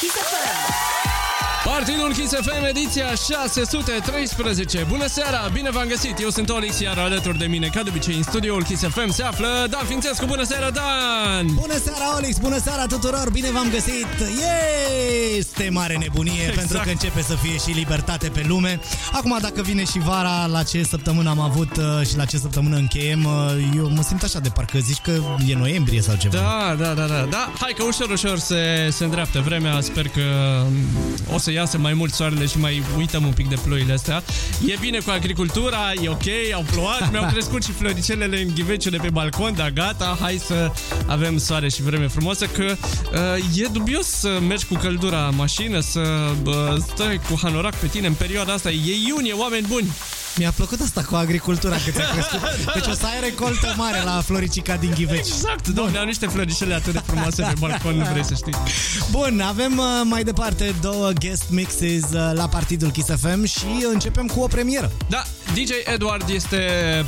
Kiss FM. Partidul Kiss FM, ediția 613. Bună seara, bine v-am găsit. Eu sunt Olix, iar alături de mine, ca de obicei, în studioul Kiss FM se află Dan Fințescu. Bună seara, Dan! Bună seara, Olix! Bună seara tuturor! Bine v-am găsit! Este mare nebunie exact. pentru că începe să fie și libertate pe lume. Acum, dacă vine și vara, la ce săptămână am avut uh, și la ce săptămână încheiem, uh, eu mă simt așa de parcă zici că e noiembrie sau ceva. Da, da, da, da. da. Hai că ușor, ușor se, se îndreaptă vremea. Sper că o să iasă mai mult soarele și mai uităm un pic de ploile astea. E bine cu agricultura, e ok, au plouat, mi-au crescut și floricelele în ghiveciu de pe balcon, dar gata, hai să avem soare și vreme frumoasă, că uh, e dubios să mergi cu căldura în mașină, să uh, stai cu hanorac pe tine în perioada asta. E iunie, oameni buni! Mi-a plăcut asta cu agricultura, că ți-a crescut. Deci o să ai recoltă mare la Floricica din Ghiveci. Exact, domnule, au niște floricele atât de frumoase pe balcon, nu vrei să știi. Bun, avem uh, mai departe două guest mixes uh, la partidul Kiss FM și începem cu o premieră. Da, DJ Edward este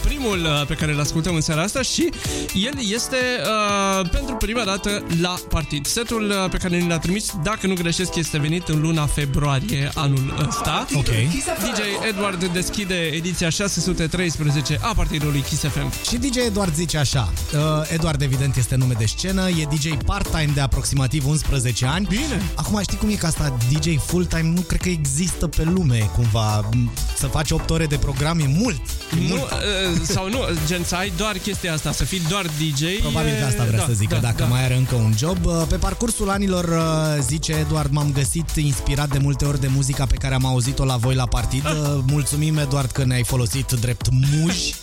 primul uh, pe care îl ascultăm în seara asta și el este uh, pentru prima dată la partid. Setul uh, pe care ni l-a trimis, dacă nu greșesc, este venit în luna februarie anul ăsta. Ok. DJ Edward deschide ediția 613 a partidului Kiss FM. Și DJ Eduard zice așa, uh, Eduard evident este nume de scenă, e DJ part-time de aproximativ 11 ani. Bine. Acum știi cum e că asta DJ full-time nu cred că există pe lume cumva. Să faci 8 ore de program e mult. E Nu, mult. uh, sau nu, gen să ai doar chestia asta, să fii doar DJ. Probabil e- că asta vrea da, să zică, da, dacă da. mai are încă un job. Uh, Pe parcursul anilor, uh, zice Eduard, m-am găsit inspirat de multe ori de muzica pe care am auzit-o la voi la partid. Uh, Mulțumim, Eduard, că ne-ai folosit drept muși.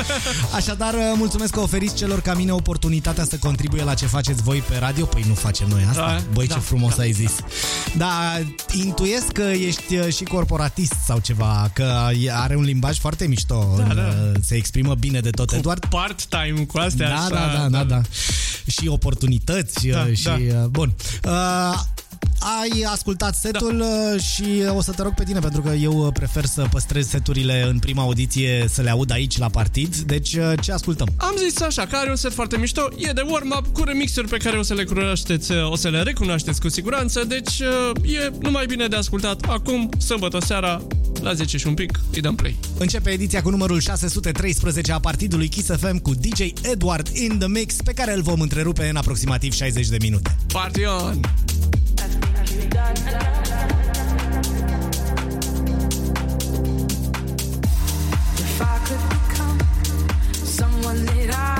Așadar, uh, mulțumesc că oferiți celor ca mine oportunitatea să contribuie la ce faceți voi pe radio. Păi nu facem noi asta. Da, Băi, da, ce frumos da. ai zis. Da, intuiesc că ești uh, și corporatist sau ceva, că are un limbaj foarte mișto. Da, în, da. uh, Se exprimă bine de tot, Eduard. Part-time cu astea Da, așa. da, da, da, da. Și oportunități Da, uh, și da. uh, bun. Uh, ai ascultat setul da. și o să te rog pe tine pentru că eu uh, prefer să păstrez seturile în prima audiție să le aud aici la partid. Deci uh, ce ascultăm? Am zis așa, că are un set foarte mișto, e de warm-up cu remixuri pe care o să le cunoașteți, o să le recunoașteți cu siguranță, deci e numai bine de ascultat acum, sâmbătă seara, la 10 și un pic, îi dăm play. Începe ediția cu numărul 613 a partidului Kiss FM cu DJ Edward in the Mix pe care îl vom întrerupe în aproximativ 60 de minute. Party on! If I could become someone that I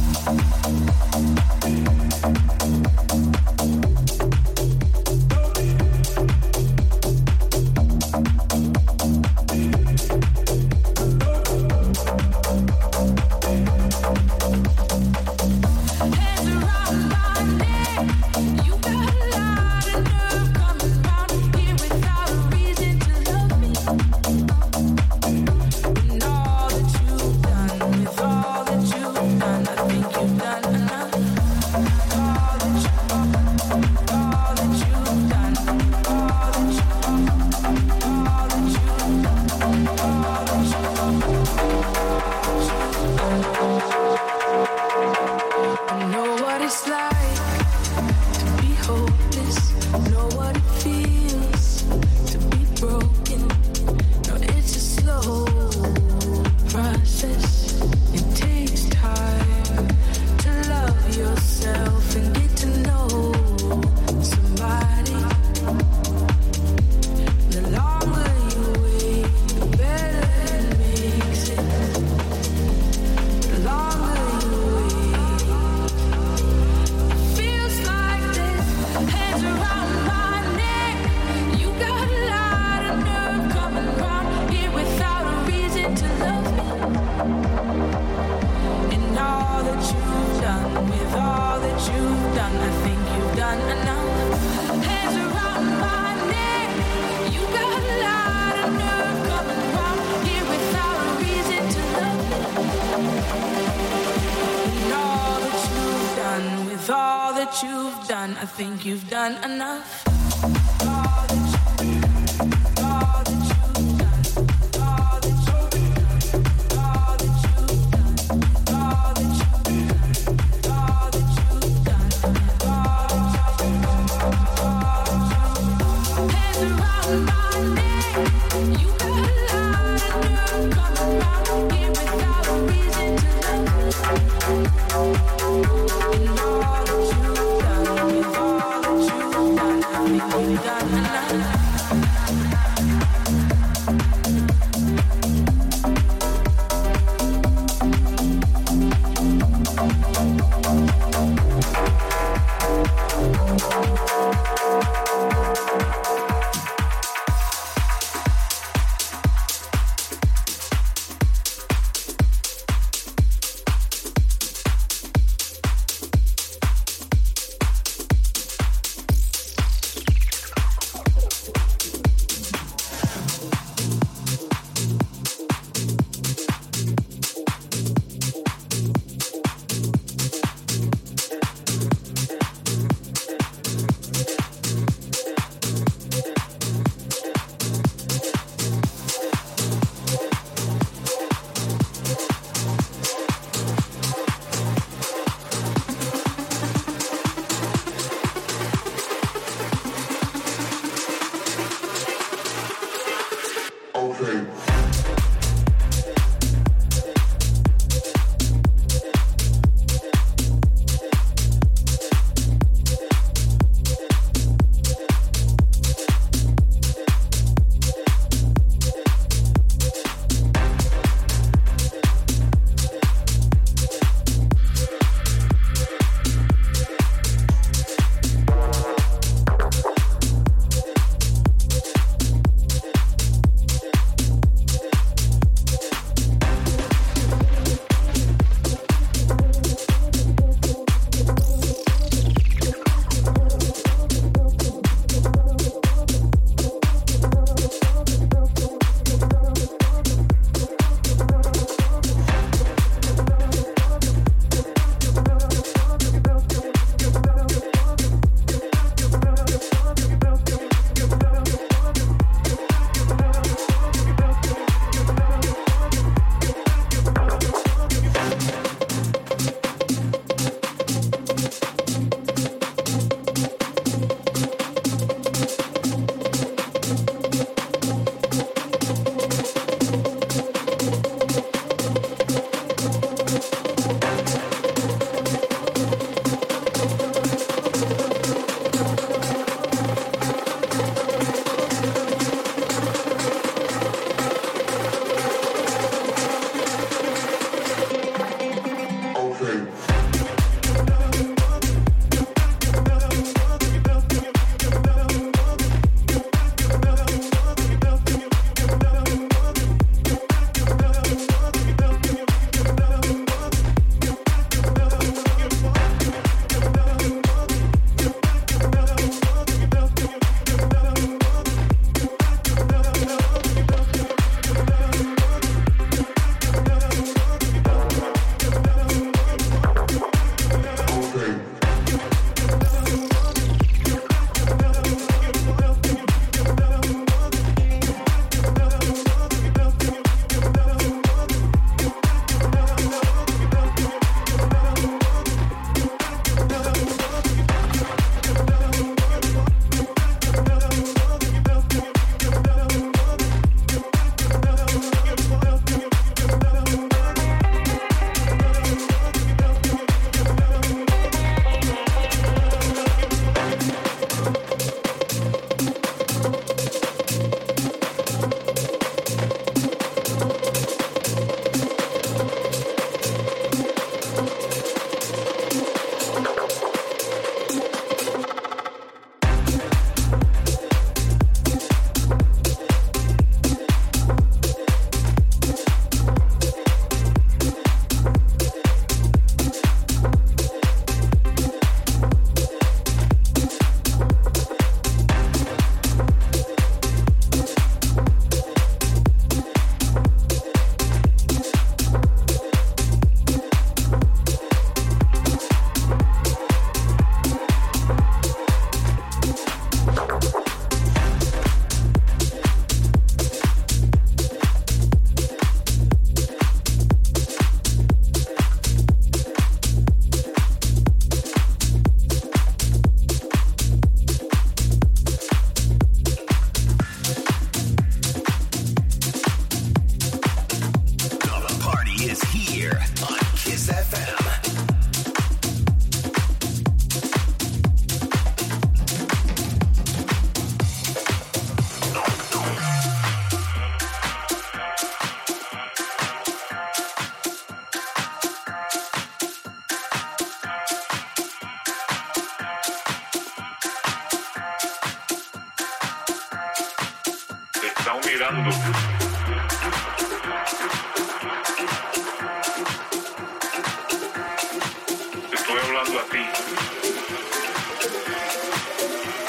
estoy hablando a ti.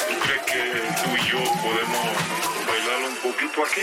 ¿Tú crees que tú y yo podemos bailar un poquito aquí?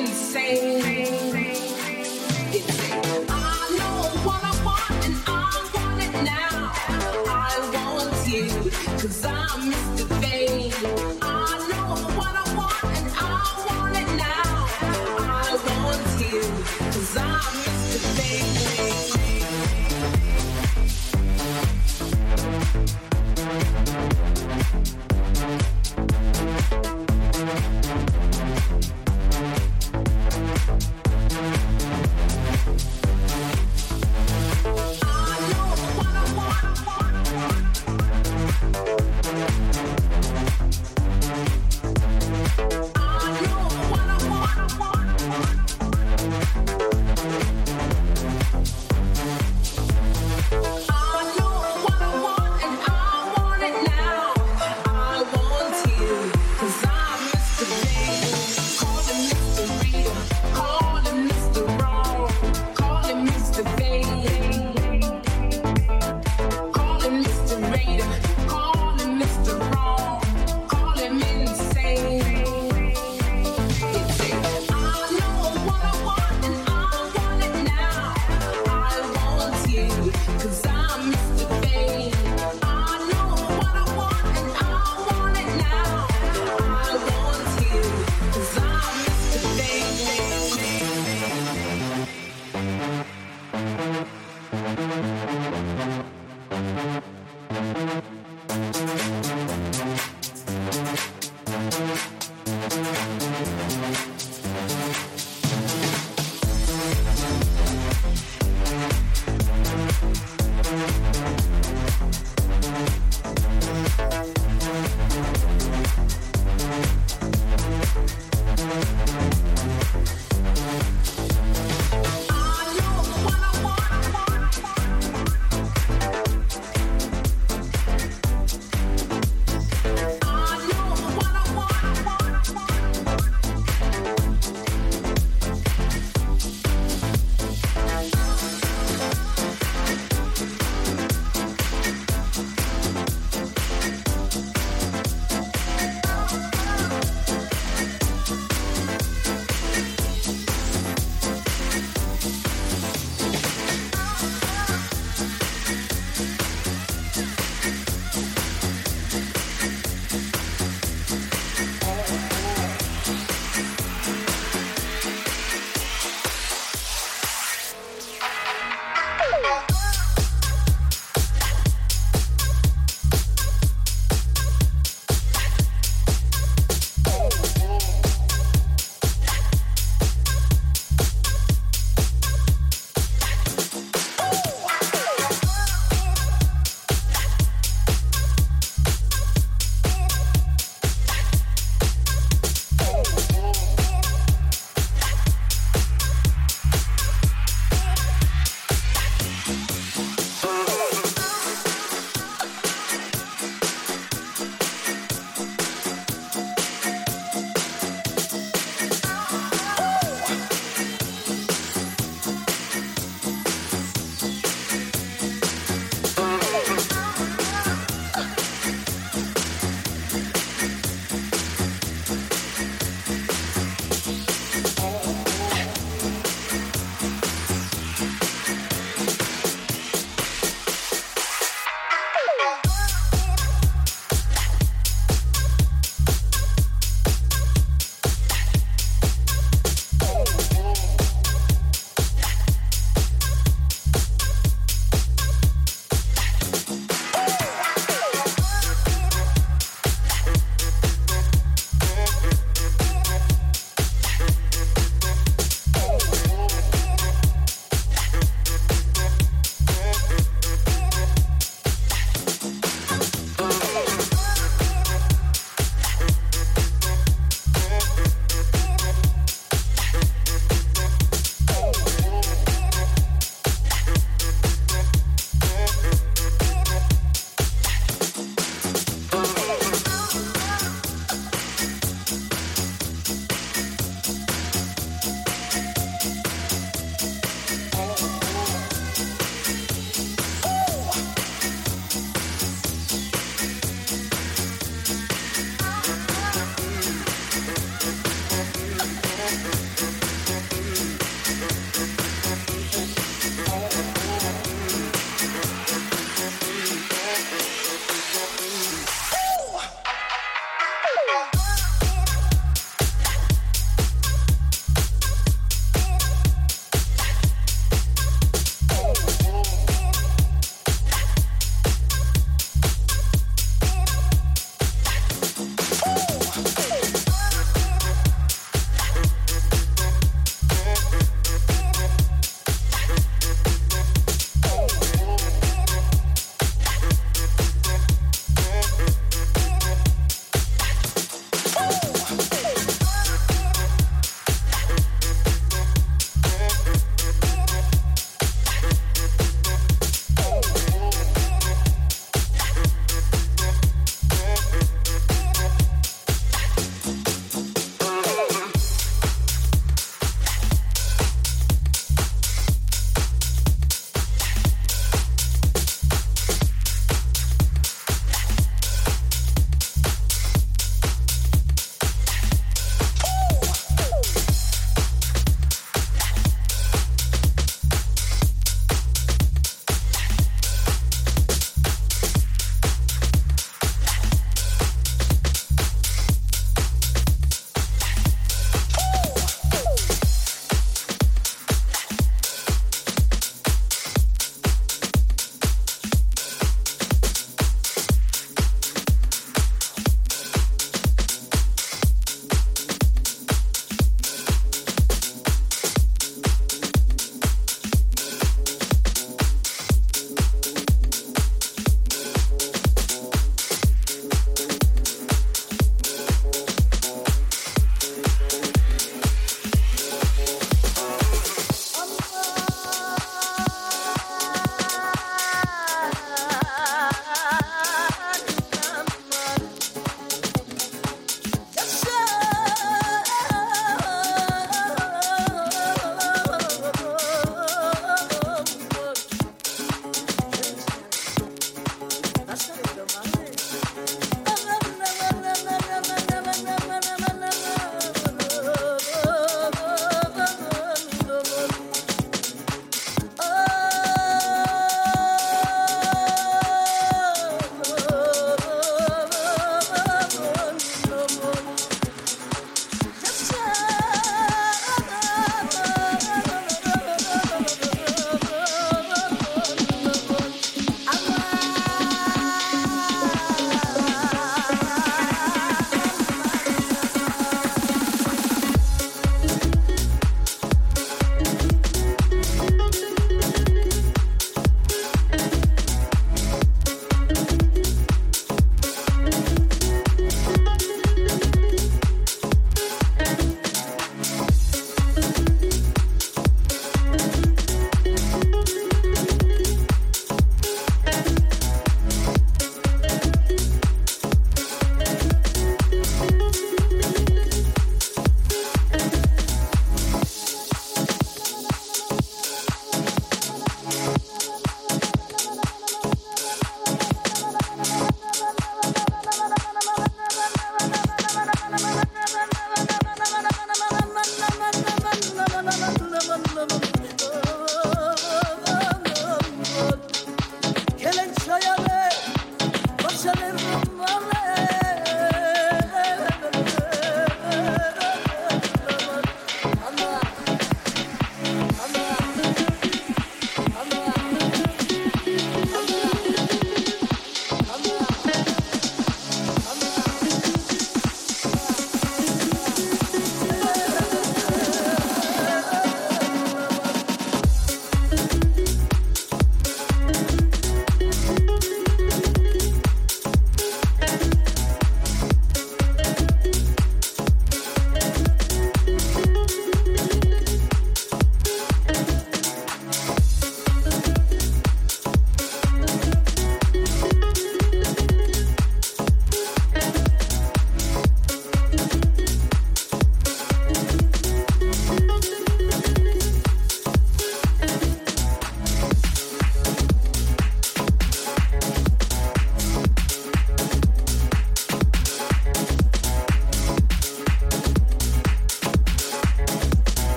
Insane.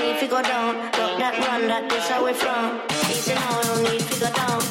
need to go down. Lock that run that this away from. Easy now, don't need to go down.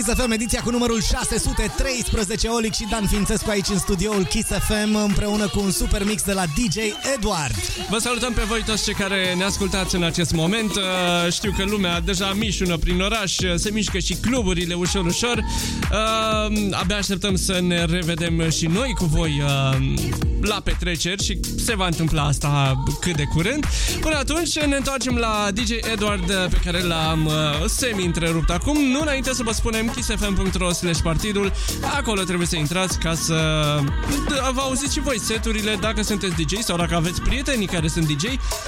Kiss FM, ediția cu numărul 613, Olic și Dan Fințescu aici în studioul Kiss FM împreună cu un super mix de la DJ Edward. Vă salutăm pe voi toți cei care ne ascultați în acest moment. Uh, Știu că lumea deja mișună prin oraș, uh, se mișcă și cluburile ușor, ușor. Uh, Abia așteptăm să ne revedem și noi cu voi uh, la petreceri și se va întâmpla asta cât de curând. Până atunci ne întoarcem la DJ Edward uh, pe care l-am uh, semi-întrerupt acum. Nu înainte să vă spunem kissfm.ro slash partidul. Acolo trebuie să intrați ca să uh, vă auziți și voi seturile dacă sunteți DJ sau dacă aveți prieteni care sunt DJ.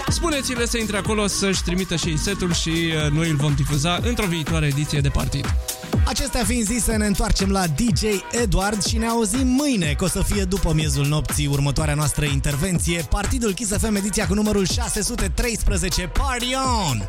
Spuneți-le să intre acolo să-și trimită și ei setul și uh, noi îl vom difuza într-o viitoare ediție de partid. Acestea fiind zise, ne întoarcem la DJ Edward și ne auzim mâine, că o să fie după miezul nopții următoarea noastră intervenție. Partidul Kiss FM, ediția cu numărul 613, Party On!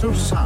to sign.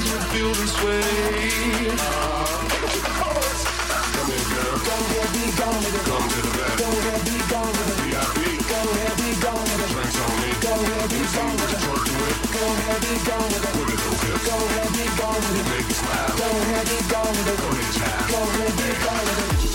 makes feel this way. Come here, girl. Go ahead, be gone with it. Come to the back. Go ahead, be gone with it. VIP. Go ahead, be gone with it. Drinks on me. Go ahead, be gone with it. Twerk to it. Go ahead, be gone with it. With it, okay. Go ahead, be gone with it. Make me smile. Go ahead, be gone with it. Go ahead, child. Go ahead, be gone with it.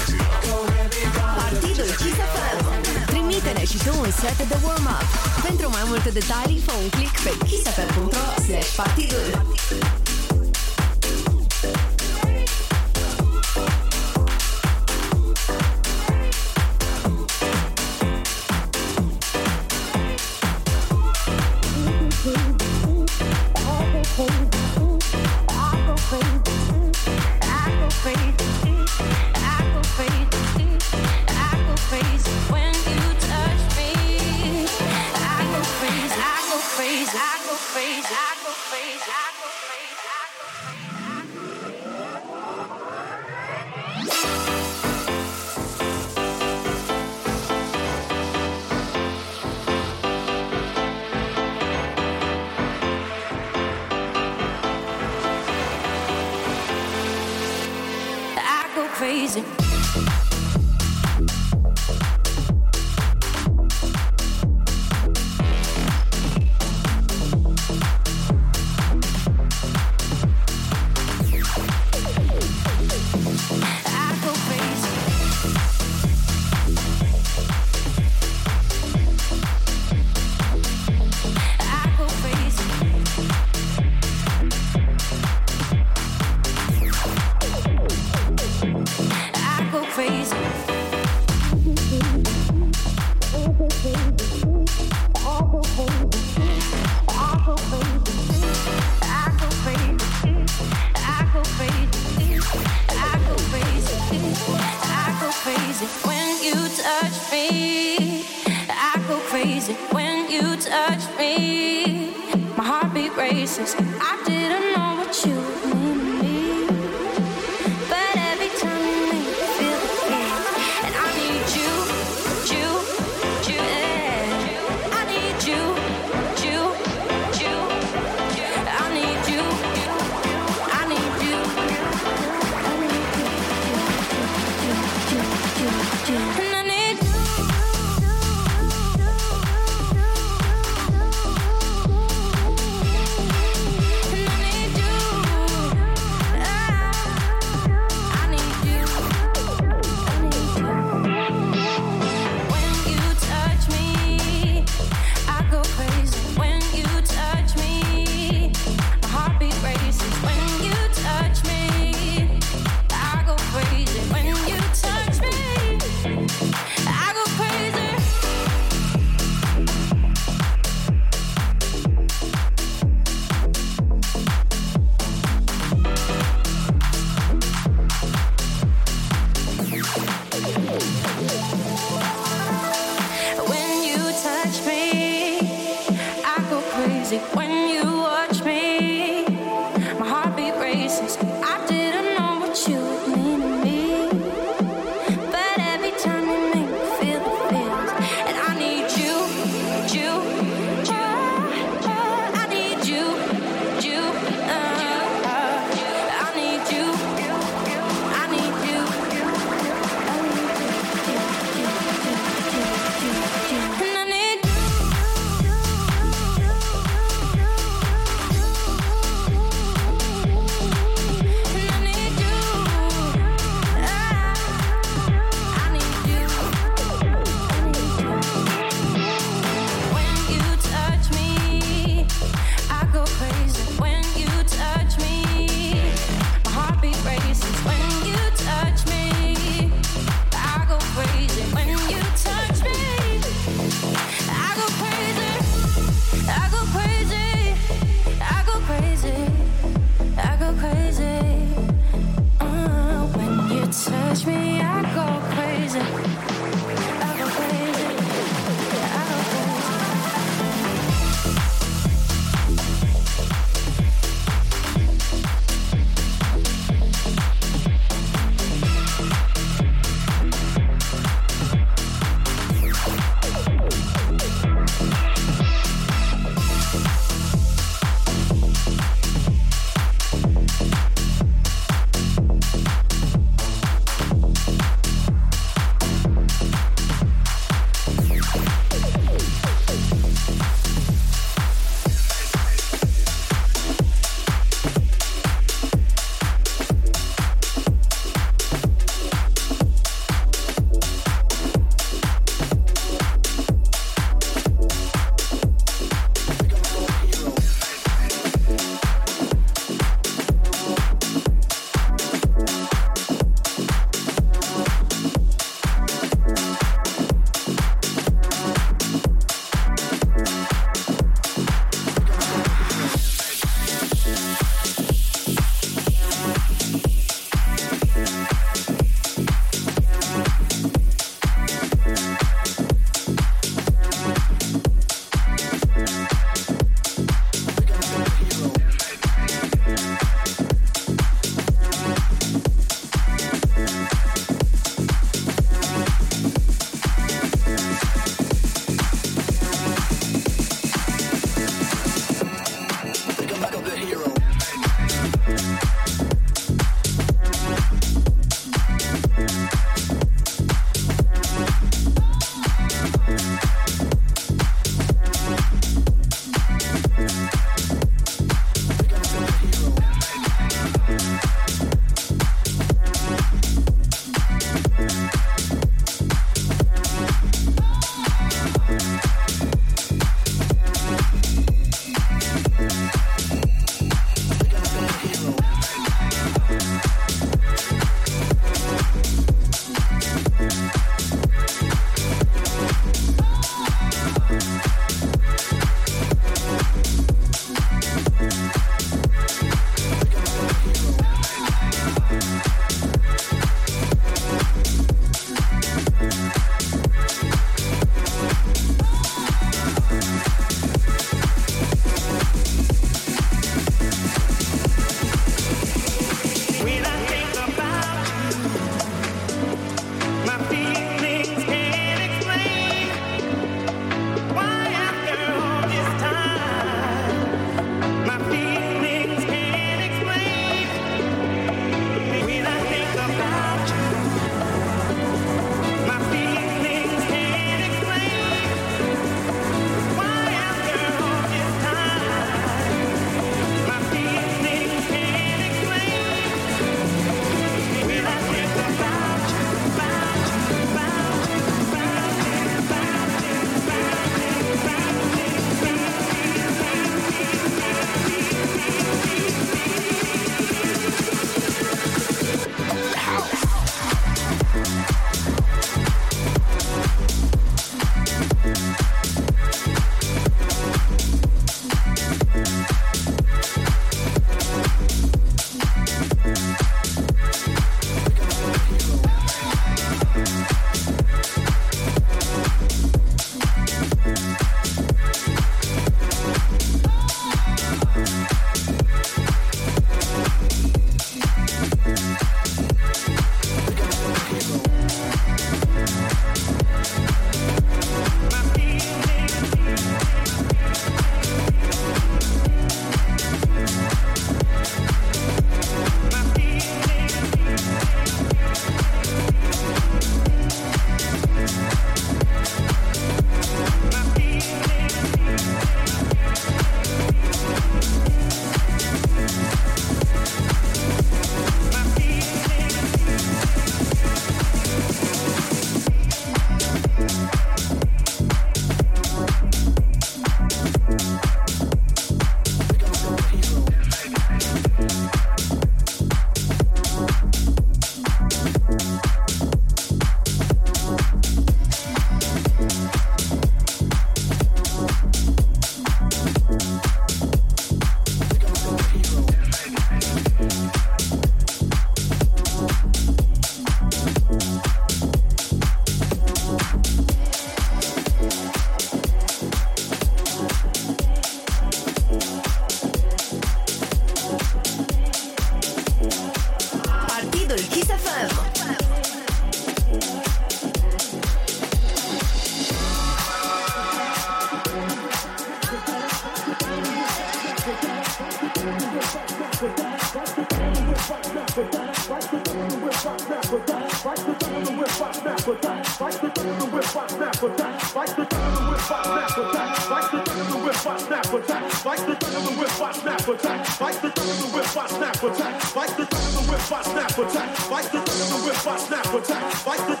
snap attack like the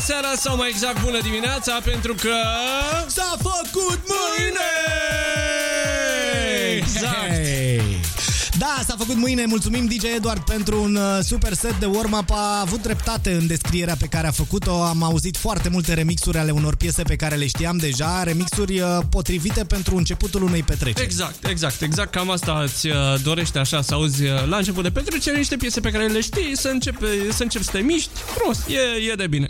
seara sau mai exact bună dimineața Pentru că... S-a făcut mâine! Exact Hey! Da, s-a făcut mâine. Mulțumim DJ Eduard pentru un uh, super set de warm-up. A avut dreptate în descrierea pe care a făcut-o. Am auzit foarte multe remixuri ale unor piese pe care le știam deja, remixuri uh, potrivite pentru începutul unei petreceri. Exact, exact, exact Cam asta îți uh, dorește așa să auzi uh, la început de petrecere niște piese pe care le știi, să începi, să începi să te miști. Frumos, e, e de bine.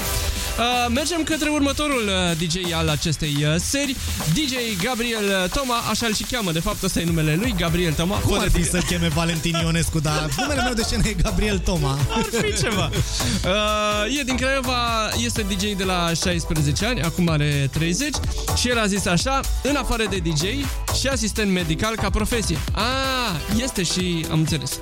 Uh, mergem către următorul uh, DJ al acestei uh, seri, DJ Gabriel Toma, așa îl și cheamă, de fapt ăsta e numele lui, Gabriel Toma. Cum Fără ar fi de- să cheme Valentin Ionescu, dar numele meu de scenă e Gabriel Toma. Ar fi ceva. Uh, e din Craiova, este DJ de la 16 ani, acum are 30 și el a zis așa, în afară de DJ și asistent medical ca profesie. Ah, este și, am înțeles.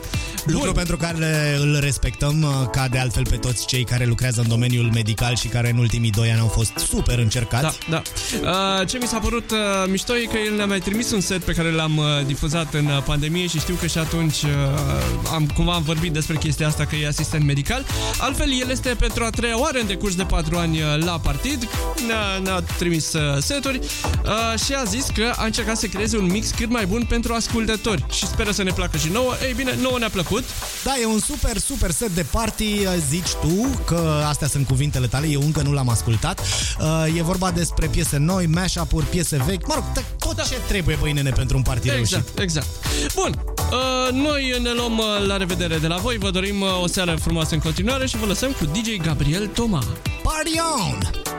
Lucru pentru care îl respectăm, uh, ca de altfel pe toți cei care lucrează în domeniul medical și care în ultimii doi ani au fost super încercați. Da, da. Uh, ce mi s-a părut uh, mișto e că el ne-a mai trimis un set pe care l-am uh, difuzat în uh, pandemie și știu că și atunci uh, am, cumva am vorbit despre chestia asta că e asistent medical. Altfel, el este pentru a treia oară în decurs de patru ani uh, la partid. Ne-a, ne-a trimis uh, seturi uh, și a zis că a încercat să creeze un mix cât mai bun pentru ascultători și speră să ne placă și nouă. Ei bine, nouă ne-a plăcut. Da, e un super, super set de party, uh, zici tu, că astea sunt cuvintele tale, eu încă nu l-am ascultat. Uh, E vorba despre piese noi, mash-up-uri, piese vechi, mă rog, t- tot ce trebuie, băi nene, pentru un party reușit. Exact, exact. Bun, uh, noi ne luăm uh, la revedere de la voi, vă dorim uh, o seară frumoasă în continuare și vă lăsăm cu DJ Gabriel Toma. Party on!